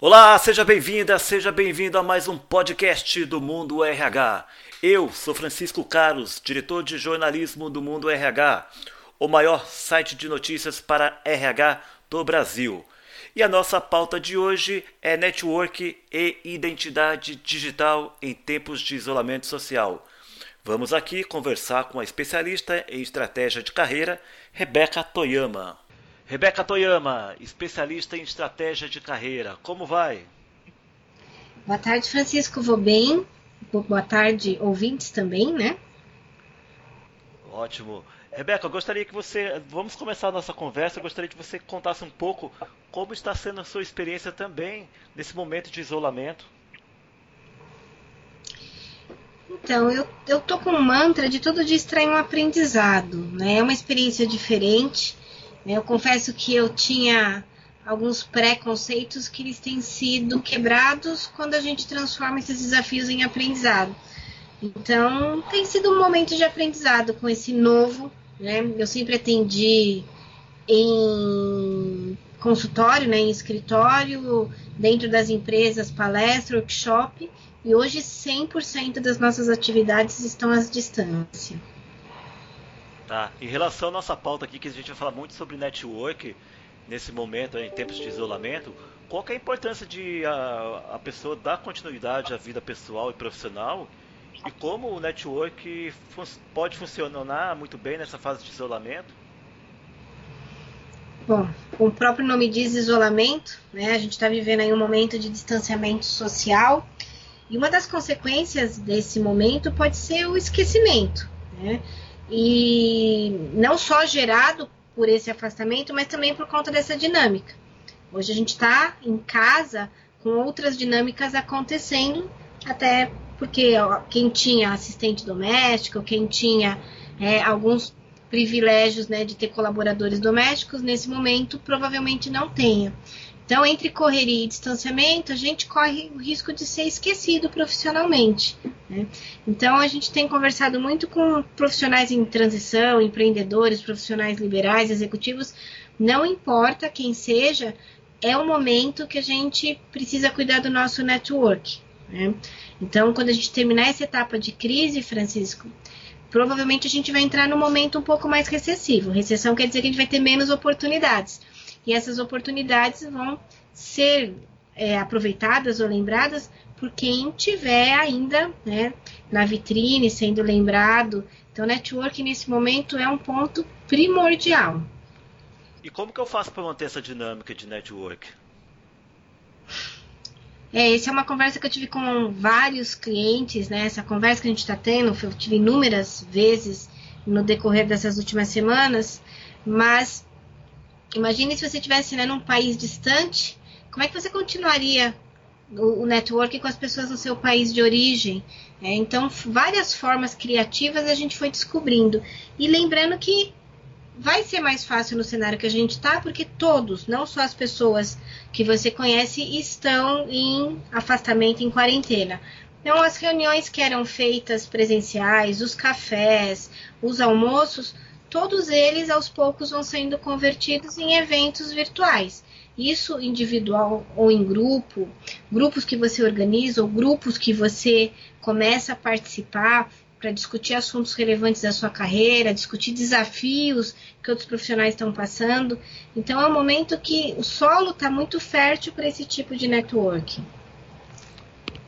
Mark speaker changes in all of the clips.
Speaker 1: Olá, seja bem-vinda, seja bem-vindo a mais um podcast do Mundo RH. Eu sou Francisco Carlos, diretor de jornalismo do Mundo RH, o maior site de notícias para RH do Brasil. E a nossa pauta de hoje é network e identidade digital em tempos de isolamento social. Vamos aqui conversar com a especialista em estratégia de carreira, Rebeca Toyama. Rebeca Toyama, especialista em estratégia de carreira, como vai?
Speaker 2: Boa tarde, Francisco, vou bem. Boa tarde, ouvintes também, né?
Speaker 1: Ótimo. Rebeca, eu gostaria que você. Vamos começar a nossa conversa. Eu gostaria que você contasse um pouco como está sendo a sua experiência também nesse momento de isolamento.
Speaker 2: Então, eu, eu tô com um mantra de todo dia extrair um aprendizado, né? É uma experiência diferente. Eu confesso que eu tinha alguns preconceitos que eles têm sido quebrados quando a gente transforma esses desafios em aprendizado. Então, tem sido um momento de aprendizado com esse novo, né? Eu sempre atendi em consultório, né, em escritório, dentro das empresas, palestra, workshop, e hoje 100% das nossas atividades estão à distância.
Speaker 1: Tá. Em relação à nossa pauta aqui, que a gente vai falar muito sobre network nesse momento, em tempos de isolamento, qual é a importância de a, a pessoa dar continuidade à vida pessoal e profissional e como o network fun pode funcionar muito bem nessa fase de isolamento?
Speaker 2: Bom, o próprio nome diz isolamento, né? A gente está vivendo aí um momento de distanciamento social e uma das consequências desse momento pode ser o esquecimento, né? E não só gerado por esse afastamento, mas também por conta dessa dinâmica. Hoje a gente está em casa com outras dinâmicas acontecendo, até porque quem tinha assistente doméstico, quem tinha é, alguns privilégios né, de ter colaboradores domésticos, nesse momento provavelmente não tenha. Então, entre correria e distanciamento, a gente corre o risco de ser esquecido profissionalmente. Né? Então, a gente tem conversado muito com profissionais em transição, empreendedores, profissionais liberais, executivos, não importa quem seja, é o momento que a gente precisa cuidar do nosso network. Né? Então, quando a gente terminar essa etapa de crise, Francisco, provavelmente a gente vai entrar num momento um pouco mais recessivo. Recessão quer dizer que a gente vai ter menos oportunidades e essas oportunidades vão ser é, aproveitadas ou lembradas por quem tiver ainda né, na vitrine, sendo lembrado. Então, network nesse momento é um ponto primordial.
Speaker 1: E como que eu faço para manter essa dinâmica de network?
Speaker 2: É, essa é uma conversa que eu tive com vários clientes, né? Essa conversa que a gente está tendo, eu tive inúmeras vezes no decorrer dessas últimas semanas, mas Imagine se você estivesse né, num país distante, como é que você continuaria o, o com as pessoas no seu país de origem? É, então, várias formas criativas a gente foi descobrindo. E lembrando que vai ser mais fácil no cenário que a gente está, porque todos, não só as pessoas que você conhece, estão em afastamento, em quarentena. Então, as reuniões que eram feitas presenciais, os cafés, os almoços, todos eles aos poucos vão sendo convertidos em eventos virtuais. Isso individual ou em grupo, grupos que você organiza ou grupos que você começa a participar para discutir assuntos relevantes da sua carreira, discutir desafios que outros profissionais estão passando. Então é um momento que o solo está muito fértil para esse tipo de networking.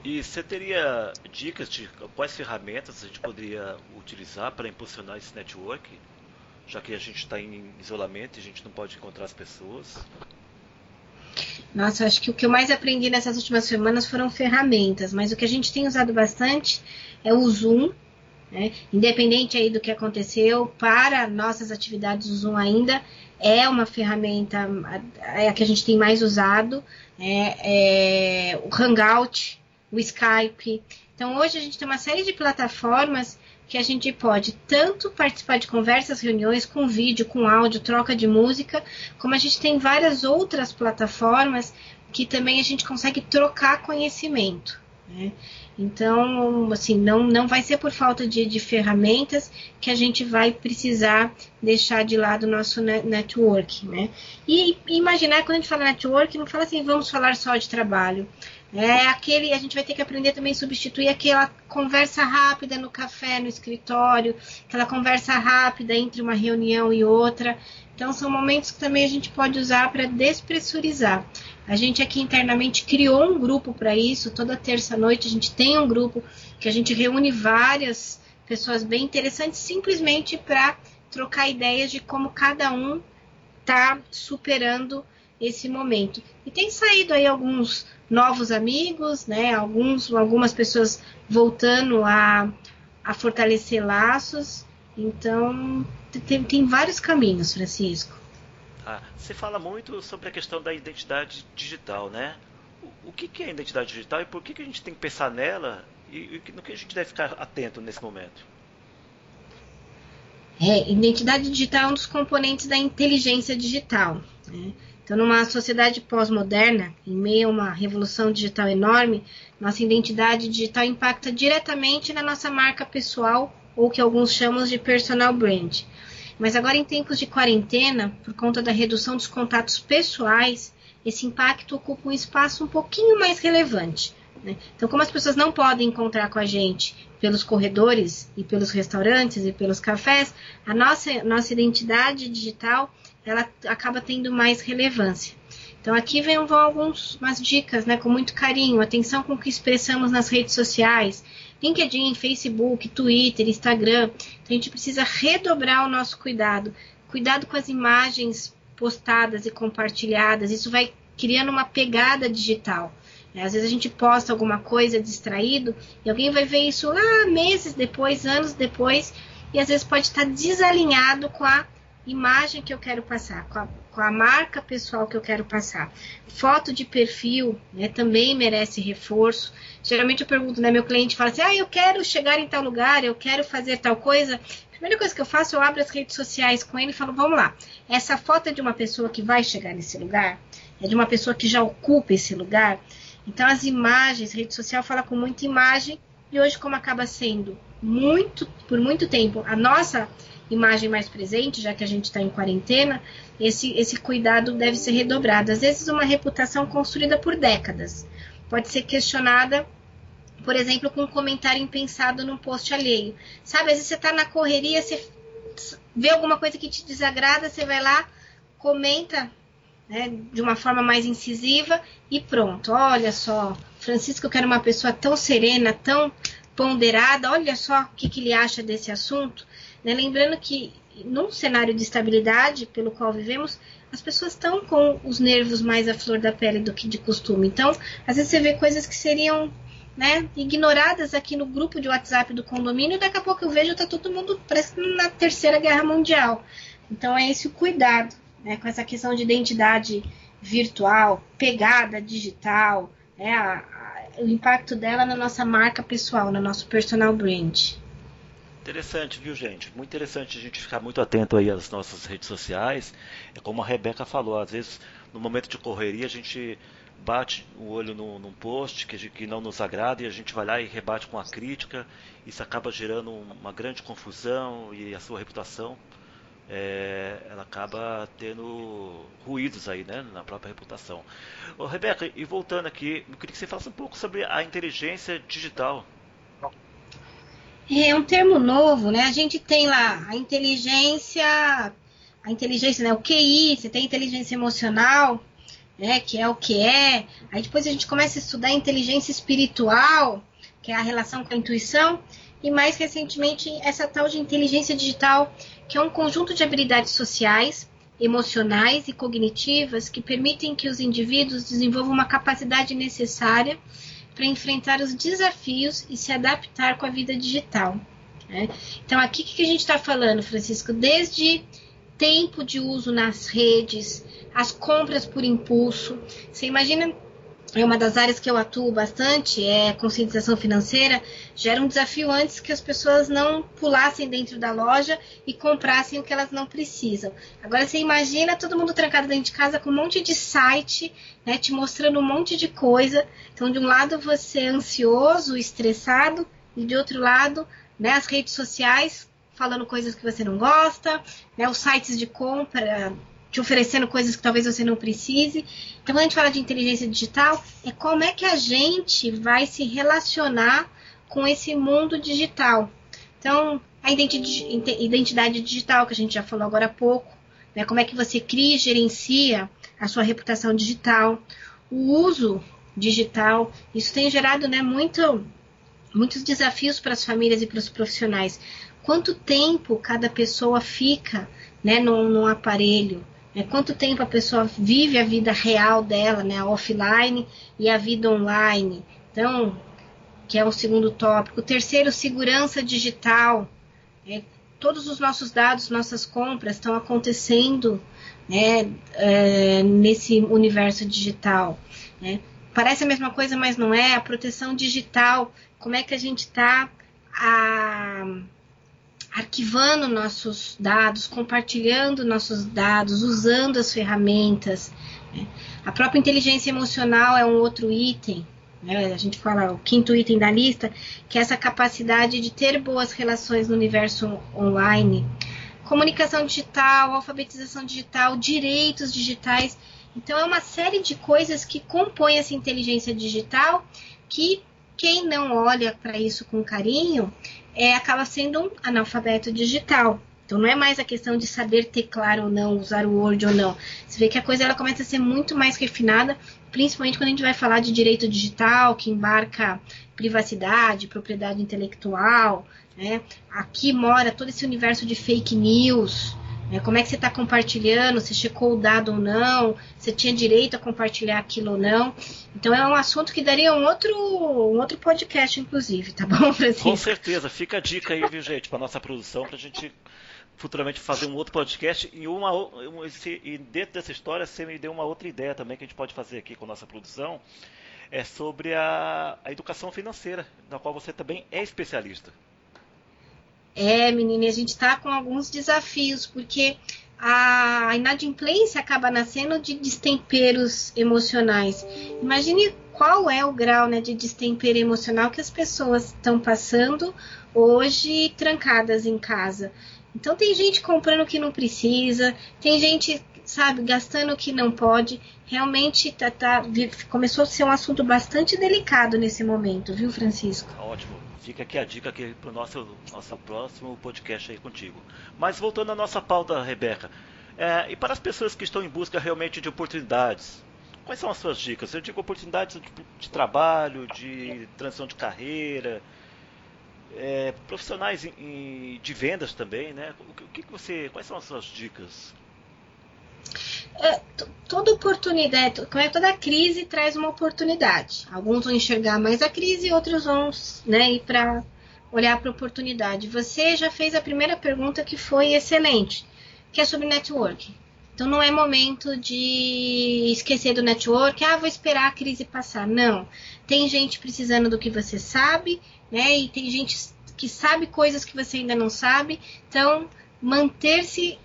Speaker 1: E você teria dicas de quais ferramentas a gente poderia utilizar para impulsionar esse network? Já que a gente está em isolamento e a gente não pode encontrar as pessoas?
Speaker 2: Nossa, acho que o que eu mais aprendi nessas últimas semanas foram ferramentas, mas o que a gente tem usado bastante é o Zoom, né? Independente aí do que aconteceu, para nossas atividades o Zoom ainda é uma ferramenta é a que a gente tem mais usado, é, é o Hangout, o Skype. Então hoje a gente tem uma série de plataformas que a gente pode tanto participar de conversas, reuniões com vídeo, com áudio, troca de música, como a gente tem várias outras plataformas que também a gente consegue trocar conhecimento. Né? Então, assim, não, não vai ser por falta de, de ferramentas que a gente vai precisar deixar de lado o nosso network, né? E, e imaginar, quando a gente fala network, não fala assim, vamos falar só de trabalho. É aquele, a gente vai ter que aprender também a substituir aquela conversa rápida no café, no escritório, aquela conversa rápida entre uma reunião e outra. Então, são momentos que também a gente pode usar para despressurizar. A gente aqui internamente criou um grupo para isso. Toda terça-noite a gente tem um grupo que a gente reúne várias pessoas bem interessantes, simplesmente para trocar ideias de como cada um está superando esse momento. E tem saído aí alguns novos amigos, né? Alguns, algumas pessoas voltando a, a fortalecer laços. Então, tem, tem vários caminhos, Francisco.
Speaker 1: Ah, você fala muito sobre a questão da identidade digital, né? O, o que, que, é identidade digital e por que, que a gente tem que pensar nela e, e no que a gente deve ficar atento nesse momento?
Speaker 2: É, identidade digital é um dos componentes da inteligência digital. Né? Então, numa sociedade pós-moderna, em meio a uma revolução digital enorme, nossa identidade digital impacta diretamente na nossa marca pessoal, ou que alguns chamam de personal brand. Mas agora, em tempos de quarentena, por conta da redução dos contatos pessoais, esse impacto ocupa um espaço um pouquinho mais relevante. Né? Então, como as pessoas não podem encontrar com a gente pelos corredores e pelos restaurantes e pelos cafés, a nossa, nossa identidade digital ela acaba tendo mais relevância. Então aqui vem vão algumas dicas, né, com muito carinho, atenção com o que expressamos nas redes sociais, LinkedIn, Facebook, Twitter, Instagram. Então a gente precisa redobrar o nosso cuidado, cuidado com as imagens postadas e compartilhadas. Isso vai criando uma pegada digital. Né? Às vezes a gente posta alguma coisa distraído e alguém vai ver isso lá meses depois, anos depois, e às vezes pode estar desalinhado com a imagem que eu quero passar, com a, com a marca pessoal que eu quero passar. Foto de perfil né, também merece reforço. Geralmente eu pergunto, né, meu cliente fala assim, ah, eu quero chegar em tal lugar, eu quero fazer tal coisa. A primeira coisa que eu faço, eu abro as redes sociais com ele e falo, vamos lá, essa foto é de uma pessoa que vai chegar nesse lugar? É de uma pessoa que já ocupa esse lugar? Então as imagens, rede social fala com muita imagem, e hoje como acaba sendo muito, por muito tempo, a nossa imagem mais presente, já que a gente está em quarentena, esse, esse cuidado deve ser redobrado. Às vezes, uma reputação construída por décadas pode ser questionada, por exemplo, com um comentário impensado num post alheio. Sabe, às vezes você está na correria, você vê alguma coisa que te desagrada, você vai lá, comenta né, de uma forma mais incisiva e pronto. Olha só, Francisco, eu quero uma pessoa tão serena, tão ponderada, olha só o que, que ele acha desse assunto. Né? Lembrando que num cenário de estabilidade pelo qual vivemos, as pessoas estão com os nervos mais à flor da pele do que de costume. Então, às vezes você vê coisas que seriam né, ignoradas aqui no grupo de WhatsApp do condomínio, e daqui a pouco eu vejo tá todo mundo parece na terceira guerra mundial. Então é esse o cuidado, né, com essa questão de identidade virtual, pegada digital, né, a, a, o impacto dela na nossa marca pessoal, no nosso personal brand.
Speaker 1: Interessante, viu, gente? Muito interessante a gente ficar muito atento aí às nossas redes sociais. É como a Rebeca falou, às vezes no momento de correria a gente bate o olho no, num post que, que não nos agrada e a gente vai lá e rebate com a crítica. Isso acaba gerando uma grande confusão e a sua reputação é, ela acaba tendo ruídos aí, né, na própria reputação. Ô, Rebeca, e voltando aqui, eu queria que você falasse um pouco sobre a inteligência digital.
Speaker 2: É um termo novo, né? A gente tem lá a inteligência, a inteligência, né? O QI, você tem inteligência emocional, né? Que é o que é. Aí depois a gente começa a estudar a inteligência espiritual, que é a relação com a intuição. E mais recentemente, essa tal de inteligência digital, que é um conjunto de habilidades sociais, emocionais e cognitivas que permitem que os indivíduos desenvolvam uma capacidade necessária para enfrentar os desafios e se adaptar com a vida digital. Né? Então, aqui o que a gente está falando, Francisco? Desde tempo de uso nas redes, as compras por impulso. Você imagina é uma das áreas que eu atuo bastante, é conscientização financeira, gera um desafio antes que as pessoas não pulassem dentro da loja e comprassem o que elas não precisam. Agora você imagina todo mundo trancado dentro de casa com um monte de site, né, te mostrando um monte de coisa. Então, de um lado você é ansioso, estressado, e de outro lado, né, as redes sociais falando coisas que você não gosta, né, os sites de compra te oferecendo coisas que talvez você não precise. Então, quando a gente fala de inteligência digital, é como é que a gente vai se relacionar com esse mundo digital. Então, a identidade digital, que a gente já falou agora há pouco, né? como é que você cria e gerencia a sua reputação digital, o uso digital, isso tem gerado né, muito, muitos desafios para as famílias e para os profissionais. Quanto tempo cada pessoa fica né, num, num aparelho? É, quanto tempo a pessoa vive a vida real dela, né, offline e a vida online. Então, que é o segundo tópico. O terceiro, segurança digital. É, todos os nossos dados, nossas compras estão acontecendo né, é, nesse universo digital. Né? Parece a mesma coisa, mas não é. A proteção digital, como é que a gente está arquivando nossos dados, compartilhando nossos dados, usando as ferramentas. Né? A própria inteligência emocional é um outro item. Né? A gente fala o quinto item da lista, que é essa capacidade de ter boas relações no universo online. Comunicação digital, alfabetização digital, direitos digitais. Então, é uma série de coisas que compõem essa inteligência digital que quem não olha para isso com carinho é, acaba sendo um analfabeto digital. Então não é mais a questão de saber teclar ou não, usar o Word ou não. Você vê que a coisa ela começa a ser muito mais refinada, principalmente quando a gente vai falar de direito digital, que embarca privacidade, propriedade intelectual. Né? Aqui mora todo esse universo de fake news. É, como é que você está compartilhando, se checou o dado ou não, se tinha direito a compartilhar aquilo ou não. Então é um assunto que daria um outro, um outro podcast, inclusive, tá bom, Francisco?
Speaker 1: Com certeza, fica a dica aí, viu, gente, para nossa produção, para a gente futuramente fazer um outro podcast e uma e dentro dessa história você me deu uma outra ideia também que a gente pode fazer aqui com a nossa produção é sobre a, a educação financeira, na qual você também é especialista.
Speaker 2: É, menina, a gente está com alguns desafios, porque a inadimplência acaba nascendo de destemperos emocionais. Imagine qual é o grau né, de destempero emocional que as pessoas estão passando hoje trancadas em casa. Então tem gente comprando o que não precisa, tem gente, sabe, gastando o que não pode. Realmente tá, tá, começou a ser um assunto bastante delicado nesse momento, viu, Francisco?
Speaker 1: Ótimo. Fica aqui a dica aqui para o nosso, nosso próximo podcast aí contigo. Mas voltando à nossa pauta, Rebeca, é, e para as pessoas que estão em busca realmente de oportunidades, quais são as suas dicas? Eu digo oportunidades de, de trabalho, de transição de carreira, é, profissionais em, em, de vendas também, né? O o que você, quais são as suas dicas?
Speaker 2: É, toda oportunidade, é, toda crise traz uma oportunidade. Alguns vão enxergar mais a crise, outros vão né, ir para olhar para a oportunidade. Você já fez a primeira pergunta que foi excelente, que é sobre network. Então não é momento de esquecer do network, ah, vou esperar a crise passar. Não. Tem gente precisando do que você sabe, né? E tem gente que sabe coisas que você ainda não sabe. Então, manter-se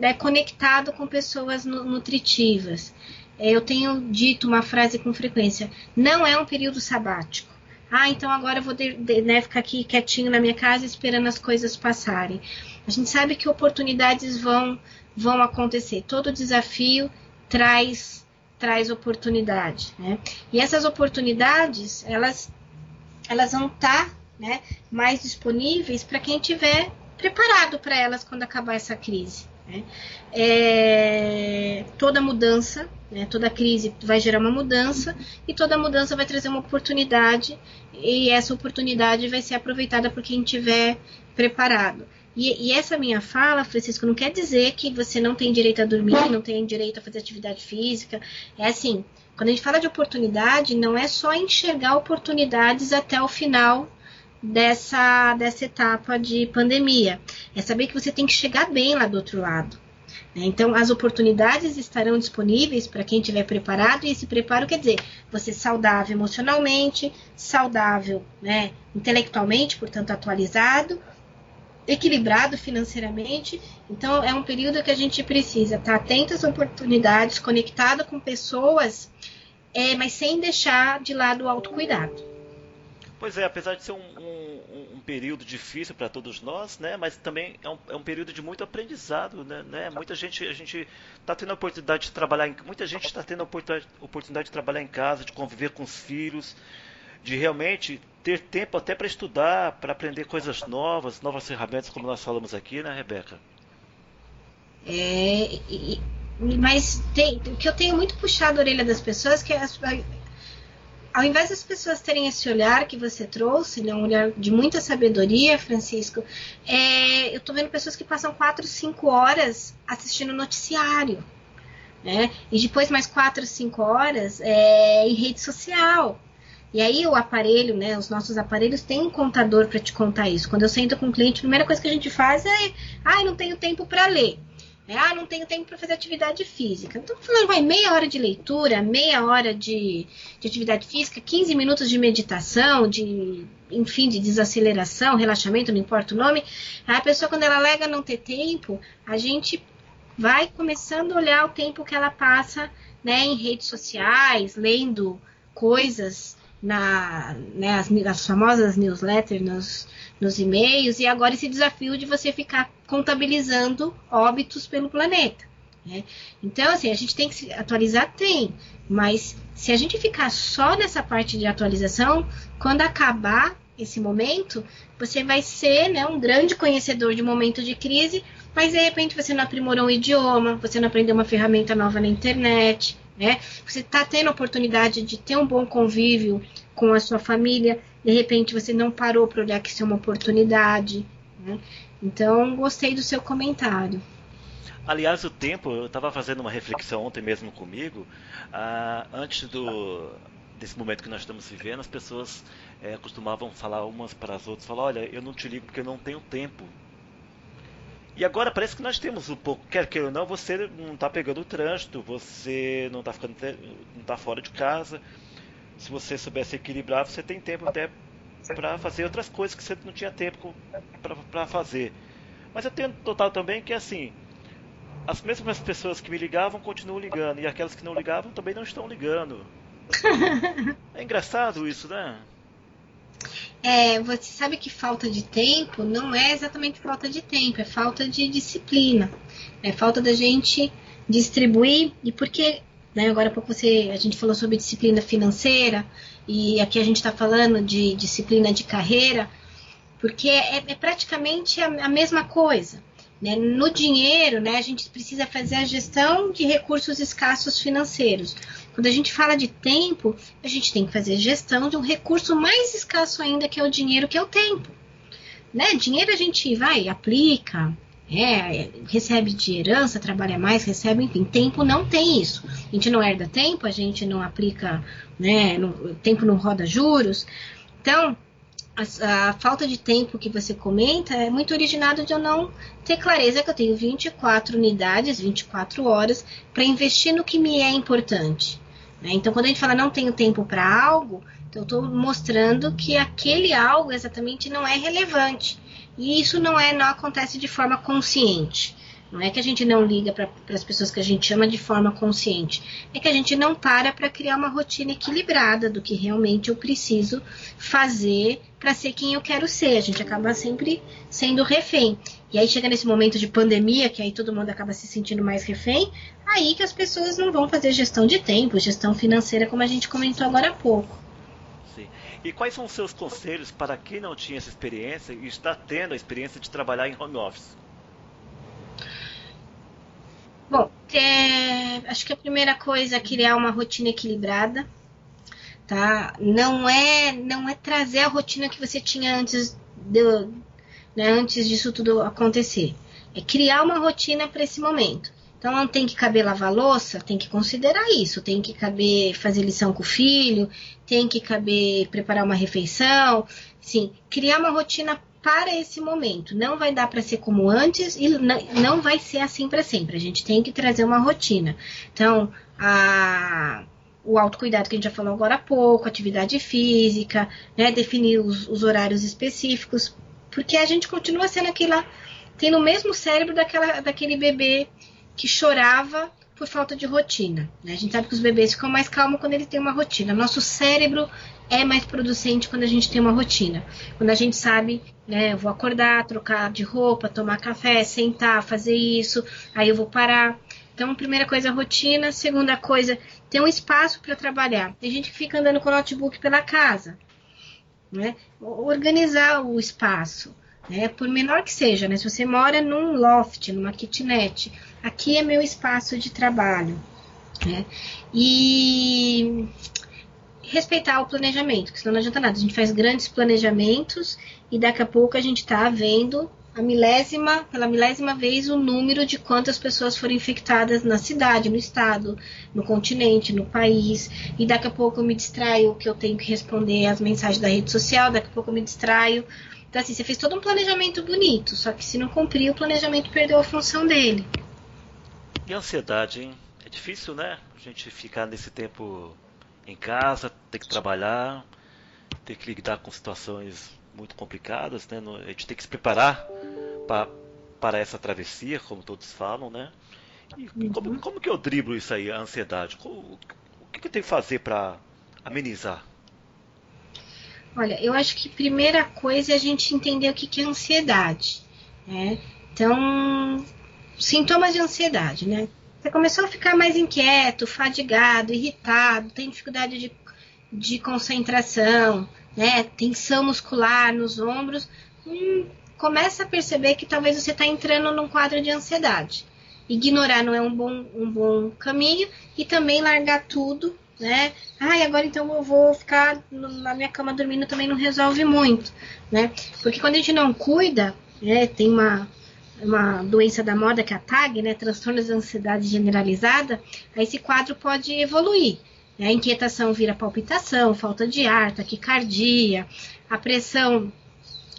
Speaker 2: é, conectado com pessoas nutritivas. É, eu tenho dito uma frase com frequência: não é um período sabático. Ah, então agora eu vou de, de, né, ficar aqui quietinho na minha casa esperando as coisas passarem. A gente sabe que oportunidades vão, vão acontecer. Todo desafio traz, traz oportunidade. Né? E essas oportunidades, elas, elas vão estar tá, né, mais disponíveis para quem tiver preparado para elas quando acabar essa crise. Né? É, toda mudança, né, toda crise vai gerar uma mudança e toda mudança vai trazer uma oportunidade e essa oportunidade vai ser aproveitada por quem estiver preparado. E, e, essa minha fala, Francisco, não quer dizer que você não tem direito a dormir, não tem direito a fazer atividade física. É assim, quando a gente fala de oportunidade, não é só enxergar oportunidades até o final dessa, dessa etapa de pandemia. É saber que você tem que chegar bem lá do outro lado. Né? Então, as oportunidades estarão disponíveis para quem estiver preparado, e esse preparo quer dizer você saudável emocionalmente, saudável né, intelectualmente, portanto, atualizado, equilibrado financeiramente. Então, é um período que a gente precisa estar atento às oportunidades, conectado com pessoas, é, mas sem deixar de lado o autocuidado.
Speaker 1: Pois é, apesar de ser um, um, um período difícil para todos nós, né? Mas também é um, é um período de muito aprendizado, né? né? Muita gente, a gente está tendo a oportunidade de trabalhar, em, muita gente está tendo a oportunidade, de trabalhar em casa, de conviver com os filhos, de realmente ter tempo até para estudar, para aprender coisas novas, novas ferramentas, como nós falamos aqui, né, Rebeca?
Speaker 2: É, mas tem, o que eu tenho muito puxado a orelha das pessoas que é as, ao invés das pessoas terem esse olhar que você trouxe, né, um olhar de muita sabedoria, Francisco, é, eu estou vendo pessoas que passam quatro, cinco horas assistindo noticiário, né? E depois mais quatro, cinco horas é, em rede social. E aí o aparelho, né, os nossos aparelhos têm um contador para te contar isso. Quando eu sento com o cliente, a primeira coisa que a gente faz é, ah, não tenho tempo para ler. É, ah, não tenho tempo para fazer atividade física. Então, falando, vai meia hora de leitura, meia hora de, de, atividade física, 15 minutos de meditação, de, enfim, de desaceleração, relaxamento, não importa o nome. A pessoa, quando ela alega não ter tempo, a gente vai começando a olhar o tempo que ela passa né, em redes sociais, lendo coisas na, né, as, as famosas newsletters nos, nos e-mails, e agora esse desafio de você ficar contabilizando óbitos pelo planeta. Né? Então, assim, a gente tem que se atualizar, tem, mas se a gente ficar só nessa parte de atualização, quando acabar esse momento, você vai ser né, um grande conhecedor de momento de crise, mas de repente você não aprimorou um idioma, você não aprendeu uma ferramenta nova na internet, né? Você está tendo a oportunidade de ter um bom convívio com a sua família, de repente você não parou para olhar que isso é uma oportunidade. Né? Então, gostei do seu comentário.
Speaker 1: Aliás, o tempo, eu estava fazendo uma reflexão ontem mesmo comigo, ah, antes do, desse momento que nós estamos vivendo, as pessoas é, costumavam falar umas para as outras, falar, olha, eu não te ligo porque eu não tenho tempo. E agora parece que nós temos um pouco, quer queira ou não, você não está pegando o trânsito, você não está ficando, não está fora de casa. Se você souber se equilibrar, você tem tempo até para fazer outras coisas que você não tinha tempo para fazer. Mas eu tenho total também que assim, as mesmas pessoas que me ligavam continuam ligando e aquelas que não ligavam também não estão ligando. É engraçado isso, né?
Speaker 2: É, você sabe que falta de tempo não é exatamente falta de tempo, é falta de disciplina. É falta da gente distribuir e porque né, agora pouco você, a gente falou sobre disciplina financeira e aqui a gente está falando de disciplina de carreira, porque é, é praticamente a, a, mesma coisa. Né? No dinheiro, né, a gente precisa fazer a gestão de recursos escassos financeiros. Quando a gente fala de tempo, a gente tem que fazer gestão de um recurso mais escasso ainda, que é o dinheiro, que é o tempo. Né? Dinheiro a gente vai, aplica, é, recebe de herança, trabalha mais, recebe, enfim, tempo não tem isso. A gente não herda tempo, a gente não aplica, né, tempo não roda juros. Então, a, a, falta de tempo que você comenta é muito originado de eu não ter clareza que eu tenho 24 unidades, 24 horas, para investir no que me é importante. Né? Então, quando a gente fala não tenho tempo para algo, então eu estou mostrando que aquele algo exatamente não é relevante. E isso não é, não acontece de forma consciente. Não é que a gente não liga para as pessoas que a gente chama de forma consciente. É que a gente não para para criar uma rotina equilibrada do que realmente eu preciso fazer para ser quem eu quero ser. A gente acaba sempre sendo refém. E aí chega nesse momento de pandemia, que aí todo mundo acaba se sentindo mais refém, aí que as pessoas não vão fazer gestão de tempo, gestão financeira, como a gente comentou agora há pouco.
Speaker 1: Sim. E quais são os seus conselhos para quem não tinha essa experiência e está tendo a experiência de trabalhar em home office?
Speaker 2: Bom, é, acho que a primeira coisa é criar uma rotina equilibrada, tá? Não é, não é trazer a rotina que você tinha antes né, antes disso tudo acontecer. É criar uma rotina para esse momento. Então não tem que caber lavar louça, tem que considerar isso, tem que caber fazer lição com o filho, tem que caber preparar uma refeição, sim, criar uma rotina para esse momento. Não vai dar para ser como antes e não vai ser assim para sempre. A gente tem que trazer uma rotina. Então, a, o autocuidado que a gente já falou agora há pouco, atividade física, né, definir os, os horários específicos, porque a gente continua sendo aquela, tendo o mesmo cérebro daquela, daquele bebê que chorava por falta de rotina. Né? A gente sabe que os bebês ficam mais calmos quando ele tem uma rotina. Nosso cérebro é mais producente quando a gente tem uma rotina. Quando a gente sabe, né, eu vou acordar, trocar de roupa, tomar café, sentar, fazer isso, aí eu vou parar. Então, primeira coisa, rotina. Segunda coisa, ter um espaço para trabalhar. Tem gente que fica andando com o notebook pela casa. Né? Organizar o espaço. Né? Por menor que seja, né? Se você mora num loft, numa kitnet, aqui é meu espaço de trabalho. Né? E respeitar o planejamento, que senão não adianta nada. A gente faz grandes planejamentos e daqui a pouco a gente está vendo a milésima, pela milésima vez o número de quantas pessoas foram infectadas na cidade, no estado, no continente, no país. E daqui a pouco eu me distraio que eu tenho que responder as mensagens da rede social, daqui a pouco eu me distraio. Então, assim, você fez todo um planejamento bonito, só que se não cumprir, o planejamento perdeu a função dele.
Speaker 1: E a ansiedade, hein? É difícil, né? A gente ficar nesse tempo em casa, ter que trabalhar, ter que lidar com situações muito complicadas, né? A gente tem que se preparar pra, para essa travessia, como todos falam, né? E uhum. como, como que eu driblo isso aí, a ansiedade? O, o que, que eu tenho que fazer para amenizar?
Speaker 2: Olha, eu acho que primeira coisa é a gente entender o que, que é ansiedade, né? Então, sintomas de ansiedade, né? Você começou a ficar mais inquieto, fadigado, irritado, tem dificuldade de, de concentração, né? Tensão muscular nos ombros. Hum, começa a perceber que talvez você está entrando num quadro de ansiedade. Ignorar não é um bom, um bom caminho e também largar tudo, né? Ai, agora então eu vou ficar na minha cama dormindo também não resolve muito, né? Porque quando a gente não cuida, né, tem uma uma doença da moda que é a TAG, né, transtornos de ansiedade generalizada, aí esse quadro pode evoluir. Né? A inquietação vira palpitação, falta de ar, taquicardia, a pressão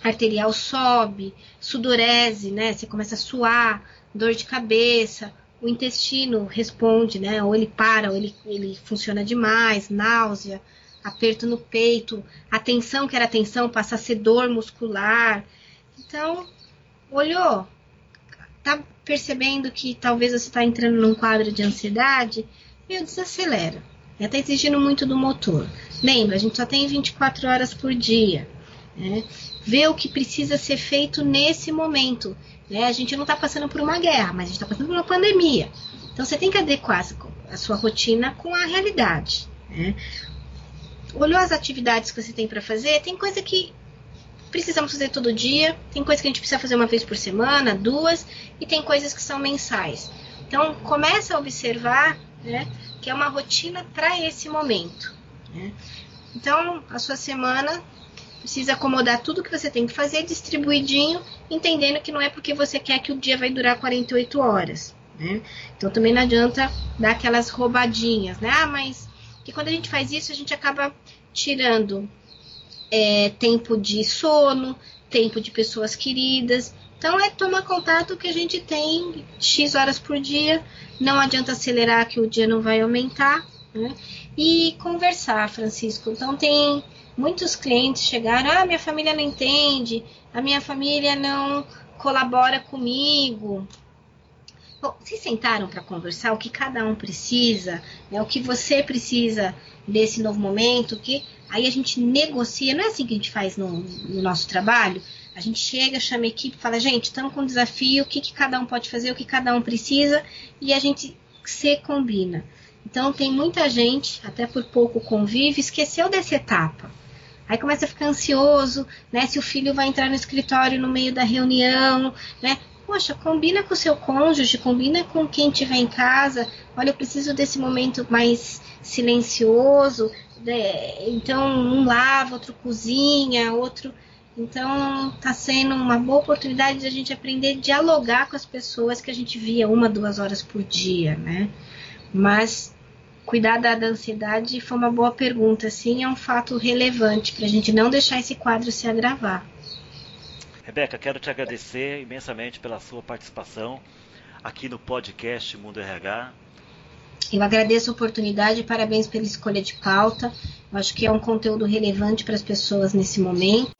Speaker 2: arterial sobe, sudorese, né? Você começa a suar, dor de cabeça, o intestino responde, né? Ou ele para, ou ele, ele funciona demais, náusea, aperto no peito, a tensão que era tensão passa a ser dor muscular. Então, olhou, tá percebendo que talvez você está entrando num quadro de ansiedade, meu, desacelera. Já está exigindo muito do motor. Lembra, a gente só tem 24 horas por dia. Né? Vê o que precisa ser feito nesse momento. Né? A gente não está passando por uma guerra, mas a gente está passando por uma pandemia. Então você tem que adequar a sua rotina com a realidade. Né? Olhou as atividades que você tem para fazer, tem coisa que precisamos fazer todo dia, tem coisa que a gente precisa fazer uma vez por semana, duas, e tem coisas que são mensais. Então, começa a observar né, que é uma rotina para esse momento. Né? Então, a sua semana precisa acomodar tudo que você tem que fazer distribuidinho, entendendo que não é porque você quer que o dia vai durar 48 horas. Né? Então, também não adianta dar aquelas roubadinhas, né? Ah, mas que quando a gente faz isso, a gente acaba tirando é, tempo de sono, tempo de pessoas queridas. Então é tomar contato que a gente tem X horas por dia, não adianta acelerar que o dia não vai aumentar, né? E conversar, Francisco. Então tem muitos clientes chegaram, ah, minha família não entende, a minha família não colabora comigo. Bom, vocês sentaram para conversar o que cada um precisa, né, o que você precisa desse novo momento, que aí a gente negocia, não é assim que a gente faz no, no nosso trabalho? A gente chega, chama a equipe, fala, gente, estamos com um desafio, o que, que cada um pode fazer, o que cada um precisa, e a gente se combina. Então tem muita gente, até por pouco convive, esqueceu dessa etapa. Aí começa a ficar ansioso, né? Se o filho vai entrar no escritório no meio da reunião, né? Poxa, combina com o seu cônjuge, combina com quem estiver em casa. Olha, eu preciso desse momento mais silencioso. Né? Então, um lava, outro cozinha, outro então, está sendo uma boa oportunidade de a gente aprender a dialogar com as pessoas que a gente via uma, duas horas por dia, né? Mas cuidar da, da ansiedade foi uma boa pergunta, sim, é um fato relevante para a gente não deixar esse quadro se agravar.
Speaker 1: Rebeca, quero te agradecer imensamente pela sua participação aqui no podcast Mundo RH.
Speaker 2: Eu agradeço a oportunidade e parabéns pela escolha de pauta. Eu acho que é um conteúdo relevante para as pessoas nesse momento.